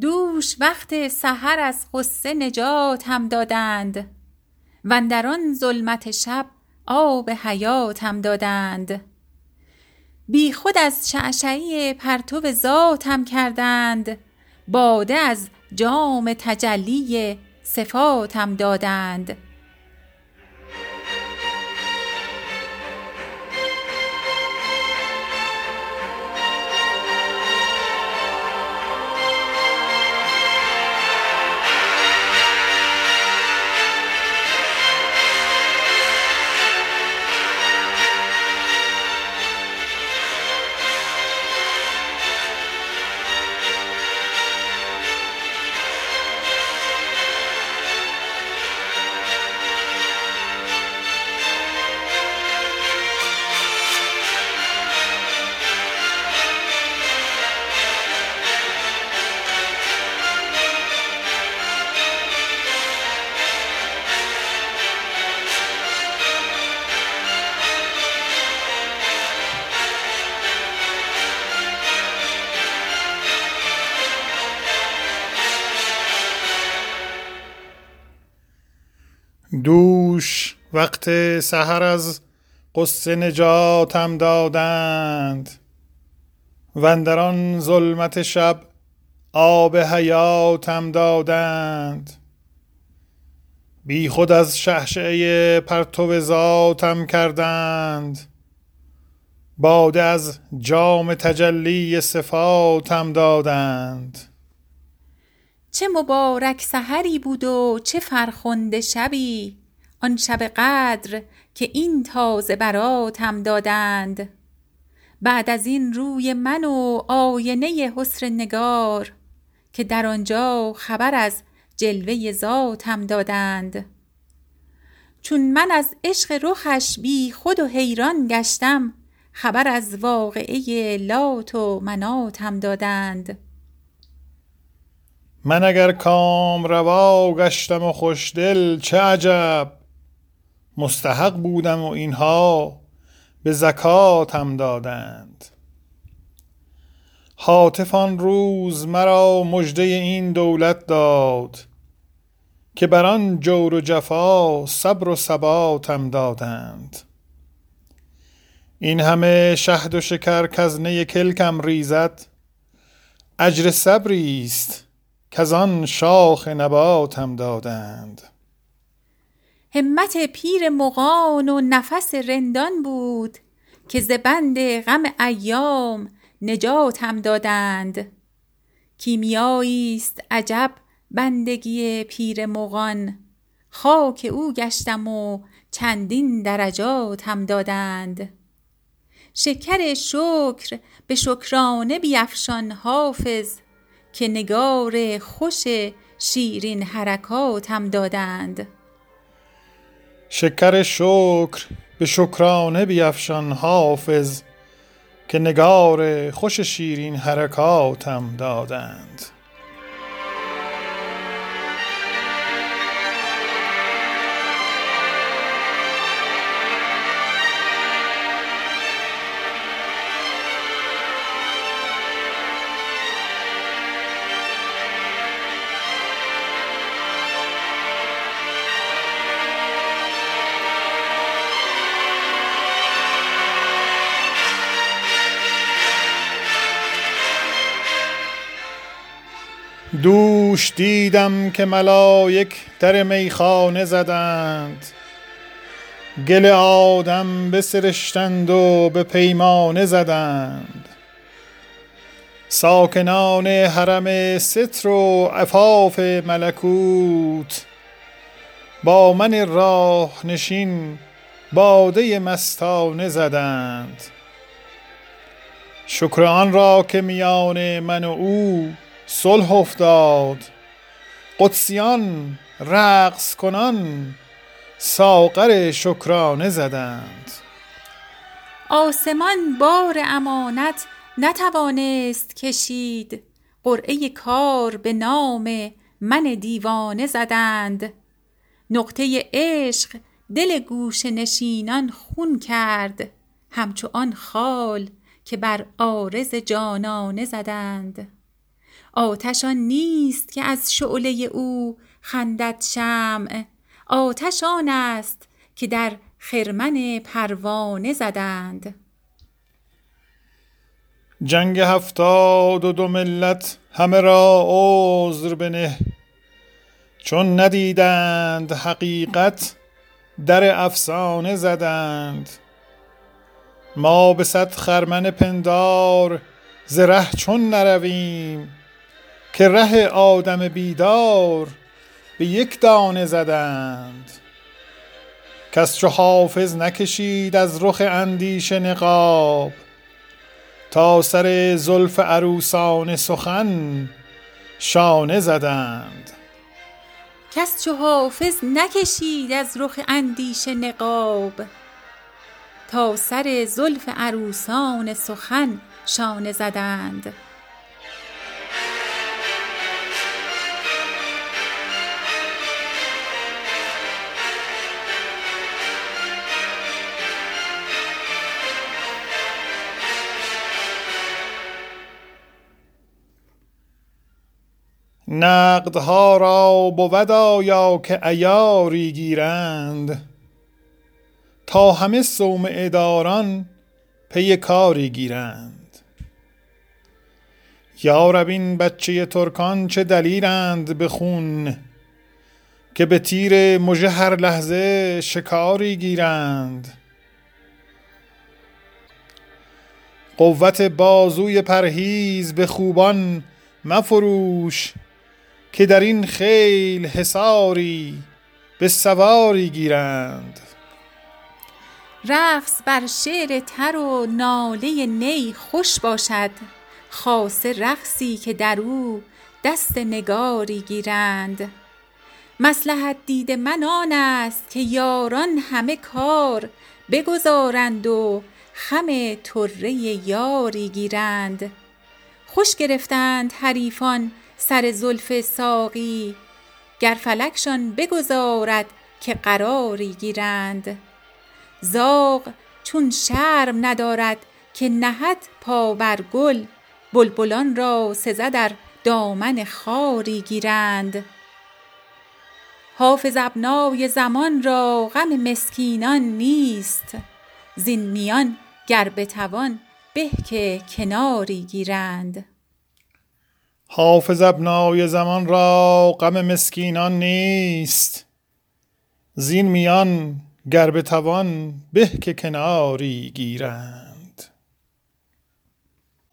دوش وقت سحر از غصه نجاتم دادند. وندر آن ظلمت شب آب حیاتم دادند. بی خود از شعشعه پرتو ذاتم کردند. باده از جام تجلی صفاتم دادند. دوش وقت سحر از قصه نجاتم دادند. وندر آن ظلمت شب آب حیاتم دادند. بی خود از شعشعه پرتو ذاتم کردند. باده از جام تجلی صفاتم دادند. چه مبارک سحری بود و چه فرخنده شبی. آن شب قدر که این تازه براتم دادند. بعد از این روی من و آینه حسن نگار که در آنجا خبر از جلوه ذاتم دادند. چون من از عشق رخش بی خود و حیران گشتم خبر از واقعه لات و مناتم دادند. من اگر کامروا گشتم و خوشدل چه عجب؟ مستحق بودم و اینها به زکاتم دادند. هاتف آن روز مرا مژده این دولت داد که بر آن جور و جفا صبر و ثباتم دادند. این همه شهد و شکر کز نی کلکم ریزد. اجر صبری است. کز آن شاخ نباتم دادند. همت پیر مغان و نفس رندان بود که ز بند غم ایام نجاتم دادند. کیمیایی است عجب بندگی پیر مغان. خاک او گشتم و چندین درجاتم دادند. شکر شکر به شکرانه بیفشان حافظ. که نگار خوش شیرین حرکاتم دادند. شکر شکر به شکرانه بیفشان حافظ که نگار خوش شیرین حرکاتم دادند. دوش دیدم که ملایک در میخانه زدند. گل آدم بسرشتند و به پیمانه زدند. ساکنان حرم ستر و عفاف ملکوت. با من راه نشین باده مستانه زدند. شکر آن را که میان من و او صلح افتاد قدسیان رقص کنان ساغر شکرانه زدند. آسمان بار امانت نتوانست کشید قرعه کار به نام من دیوانه زدند. نقطه عشق دل گوشه نشینان خون کرد همچو آن خال که بر عارض جانانه زدند. آتش آن نیست که از شعله او خندد شمع. آتش آن است که در خرمن پروانه زدند. جنگ هفتاد و دو ملت همه را عذر بنه. چون ندیدند حقیقت در افسانه زدند. ما به صد خرمن پندار زره چون نرویم. که ره آدم بیدار به یک دانه زدند. کس چو حافظ نکشید از رخ اندیشه نقاب تا سر زلف عروسان سخن شانه زدند. کس چو حافظ نکشید از رخ اندیشه نقاب تا سر زلف عروسان سخن شانه زدند. نقدها را بود آیا که عیاری گیرند. تا همه صومعه داران پی کاری گیرند. یارب این بچه ترکان چه دلیرند به خون که به تیر مژه هر لحظه شکاری گیرند. قوت بازوی پرهیز به خوبان مفروش که در این خیل حصاری به سواری گیرند. رقص بر شعر تر و ناله نی خوش باشد خاصه رقصی که در او دست نگاری گیرند. مصلحت دید من آن است که یاران همه کار بگذارند و خم طره یاری گیرند. خوش گرفتند حریفان سر زلف ساقی گر فلکشان بگذارد که قراری گیرند. زاغ چون شرم ندارد که نهد پا بر گل بلبلان را سزد در دامن خاری گیرند. حافظ ابنای زمان را غم مسکینان نیست زین میان گر بتوان به که کناری گیرند. حافظ ابنای زمان را غم مسکینان نیست. زین میان گر بتوان به که کناری گیرند.